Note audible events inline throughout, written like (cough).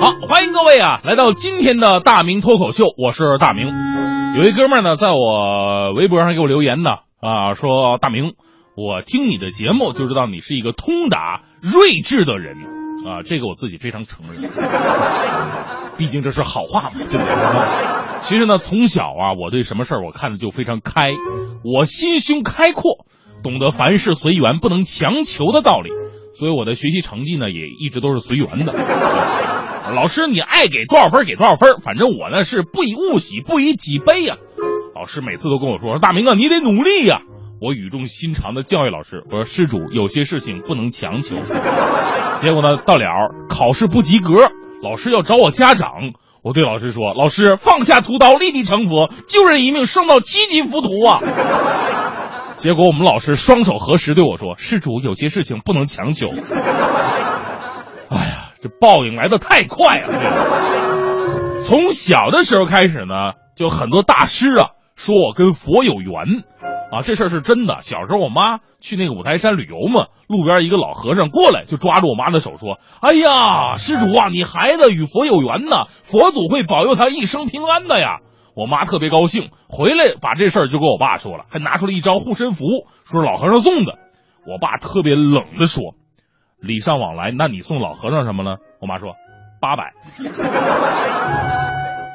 好，欢迎各位啊，来到今天的大明脱口秀，我是大明。有一哥们儿呢，在我微博上给我留言呢，啊，说大明，我听你的节目就知道你是一个通达睿智的人啊，这个我自己非常承认，(laughs) 毕竟这是好话嘛，对不对？其实呢，从小啊，我对什么事儿我看的就非常开，我心胸开阔，懂得凡事随缘，不能强求的道理，所以我的学习成绩呢也一直都是随缘的。(laughs) 老师，你爱给多少分给多少分，反正我呢是不以物喜，不以己悲呀。老师每次都跟我说：“说大明啊，你得努力呀。”我语重心长的教育老师：“我说施主，有些事情不能强求。”结果呢，到了考试不及格，老师要找我家长。我对老师说：“老师，放下屠刀，立地成佛，救人一命胜造七级浮屠啊！”结果我们老师双手合十对我说：“施主，有些事情不能强求。(laughs) ”哎呀，这报应来的太快了！从小的时候开始呢，就很多大师啊说我跟佛有缘。啊，这事儿是真的。小时候我妈去那个五台山旅游嘛，路边一个老和尚过来，就抓住我妈的手说：“哎呀，施主啊，你孩子与佛有缘呐，佛祖会保佑他一生平安的呀。”我妈特别高兴，回来把这事儿就跟我爸说了，还拿出了一张护身符，说是老和尚送的。我爸特别冷的说：“礼尚往来，那你送老和尚什么呢？”我妈说：“八百。”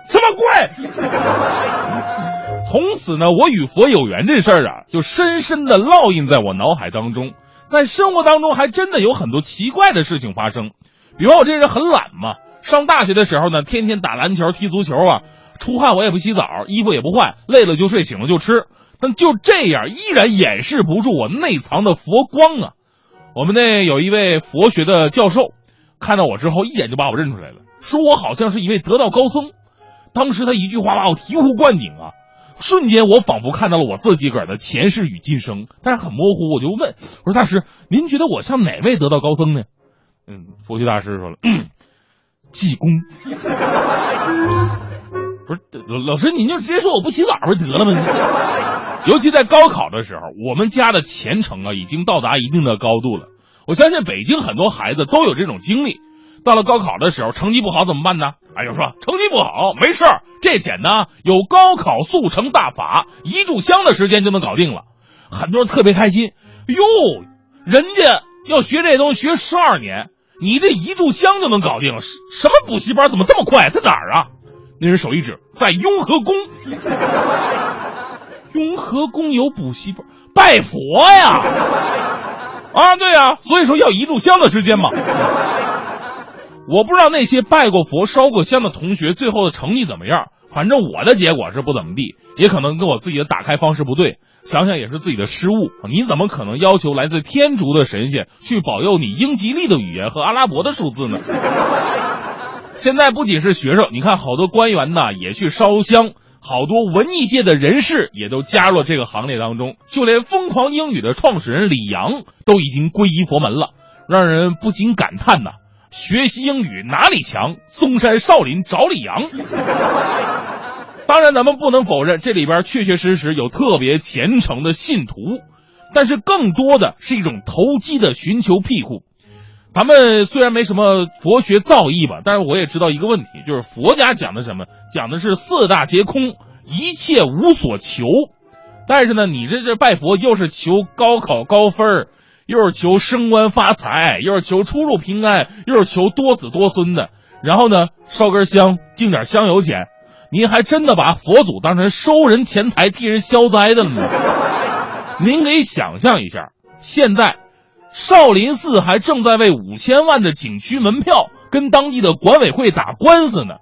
什么贵？(laughs) 从此呢，我与佛有缘这事儿啊，就深深的烙印在我脑海当中。在生活当中，还真的有很多奇怪的事情发生。比方我这人很懒嘛，上大学的时候呢，天天打篮球、踢足球啊，出汗我也不洗澡，衣服也不换，累了就睡，醒了就吃。但就这样，依然掩饰不住我内藏的佛光啊。我们那有一位佛学的教授，看到我之后，一眼就把我认出来了，说我好像是一位得道高僧。当时他一句话把我醍醐灌顶啊。瞬间，我仿佛看到了我自己个儿的前世与今生，但是很模糊。我就问我说：“大师，您觉得我像哪位得道高僧呢？”嗯，佛学大师说了：“ (clears throat) 济公。”不是老老师，您就直接说我不洗澡不就得了吗？(laughs) 尤其在高考的时候，我们家的前程啊，已经到达一定的高度了。我相信北京很多孩子都有这种经历。到了高考的时候，成绩不好怎么办呢？哎呦，说成绩不好没事儿，这简单，有高考速成大法，一炷香的时间就能搞定了。很多人特别开心，哟，人家要学这东西学十二年，你这一炷香就能搞定了？什么补习班怎么这么快？在哪儿啊？那人手一指，在雍和宫。雍和宫有补习班，拜佛呀！啊，对呀，所以说要一炷香的时间嘛。我不知道那些拜过佛、烧过香的同学最后的成绩怎么样，反正我的结果是不怎么地，也可能跟我自己的打开方式不对。想想也是自己的失误，你怎么可能要求来自天竺的神仙去保佑你英吉利的语言和阿拉伯的数字呢？现在不仅是学生，你看好多官员呢也去烧香，好多文艺界的人士也都加入了这个行列当中，就连疯狂英语的创始人李阳都已经皈依佛门了，让人不禁感叹呐。学习英语哪里强？嵩山少林找李阳。(laughs) 当然，咱们不能否认这里边确确实实有特别虔诚的信徒，但是更多的是一种投机的寻求庇护。咱们虽然没什么佛学造诣吧，但是我也知道一个问题，就是佛家讲的什么？讲的是四大皆空，一切无所求。但是呢，你这这拜佛又是求高考高分。又是求升官发财，又是求出入平安，又是求多子多孙的。然后呢，烧根香，敬点香油钱，您还真的把佛祖当成收人钱财、替人消灾的了呢？您可以想象一下，现在少林寺还正在为五千万的景区门票跟当地的管委会打官司呢。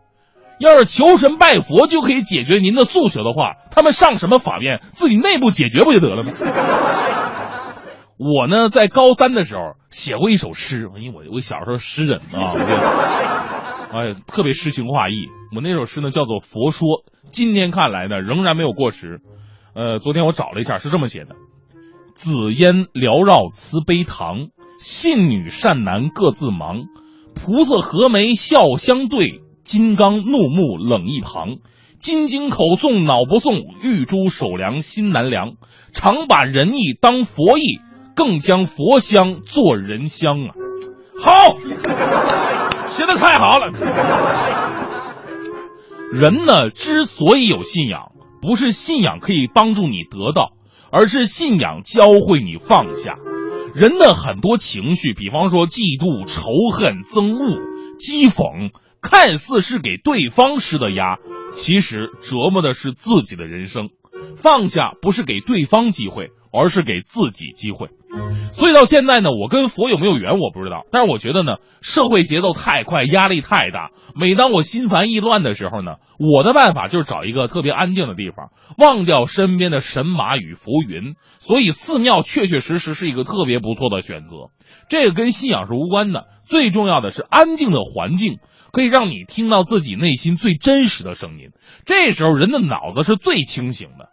要是求神拜佛就可以解决您的诉求的话，他们上什么法院？自己内部解决不就得了吗？(laughs) 我呢，在高三的时候写过一首诗，因为我我小时候诗人啊，哎，特别诗情画意。我那首诗呢叫做《佛说》，今天看来呢仍然没有过时。呃，昨天我找了一下，是这么写的：紫烟缭绕慈悲堂，信女善男各自忙，菩萨和眉笑相对，金刚怒目冷一旁。金经口诵脑不诵，玉珠手凉心难凉，常把仁义当佛义。更将佛香做人香啊！好，写的太好了。人呢，之所以有信仰，不是信仰可以帮助你得到，而是信仰教会你放下。人的很多情绪，比方说嫉妒、仇恨、憎恶、讥讽，看似是给对方施的压，其实折磨的是自己的人生。放下不是给对方机会，而是给自己机会。所以到现在呢，我跟佛有没有缘我不知道，但是我觉得呢，社会节奏太快，压力太大。每当我心烦意乱的时候呢，我的办法就是找一个特别安静的地方，忘掉身边的神马与浮云。所以寺庙确确实实是一个特别不错的选择。这个跟信仰是无关的，最重要的是安静的环境可以让你听到自己内心最真实的声音。这时候人的脑子是最清醒的。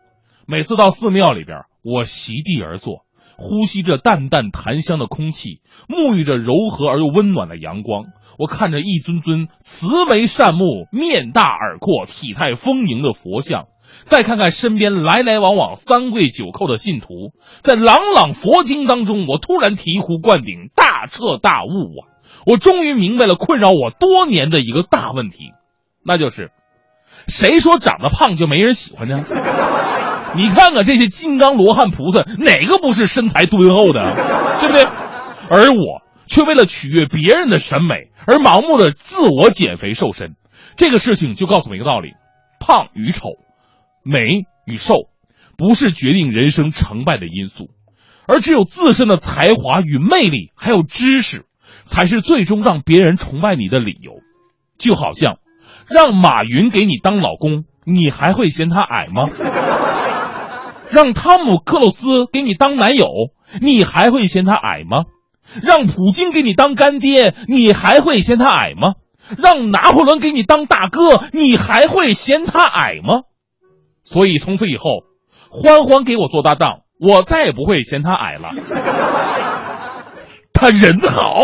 每次到寺庙里边，我席地而坐。呼吸着淡淡檀香的空气，沐浴着柔和而又温暖的阳光。我看着一尊尊慈眉善目、面大耳阔、体态丰盈的佛像，再看看身边来来往往三跪九叩的信徒，在朗朗佛经当中，我突然醍醐灌顶，大彻大悟啊！我终于明白了困扰我多年的一个大问题，那就是：谁说长得胖就没人喜欢呢？你看看这些金刚罗汉菩萨，哪个不是身材敦厚的，(laughs) 对不对？而我却为了取悦别人的审美而盲目的自我减肥瘦身，这个事情就告诉我们一个道理：胖与丑、美与瘦，不是决定人生成败的因素，而只有自身的才华与魅力，还有知识，才是最终让别人崇拜你的理由。就好像让马云给你当老公，你还会嫌他矮吗？让汤姆克鲁斯给你当男友，你还会嫌他矮吗？让普京给你当干爹，你还会嫌他矮吗？让拿破仑给你当大哥，你还会嫌他矮吗？所以从此以后，欢欢给我做搭档，我再也不会嫌他矮了。(laughs) 他人好。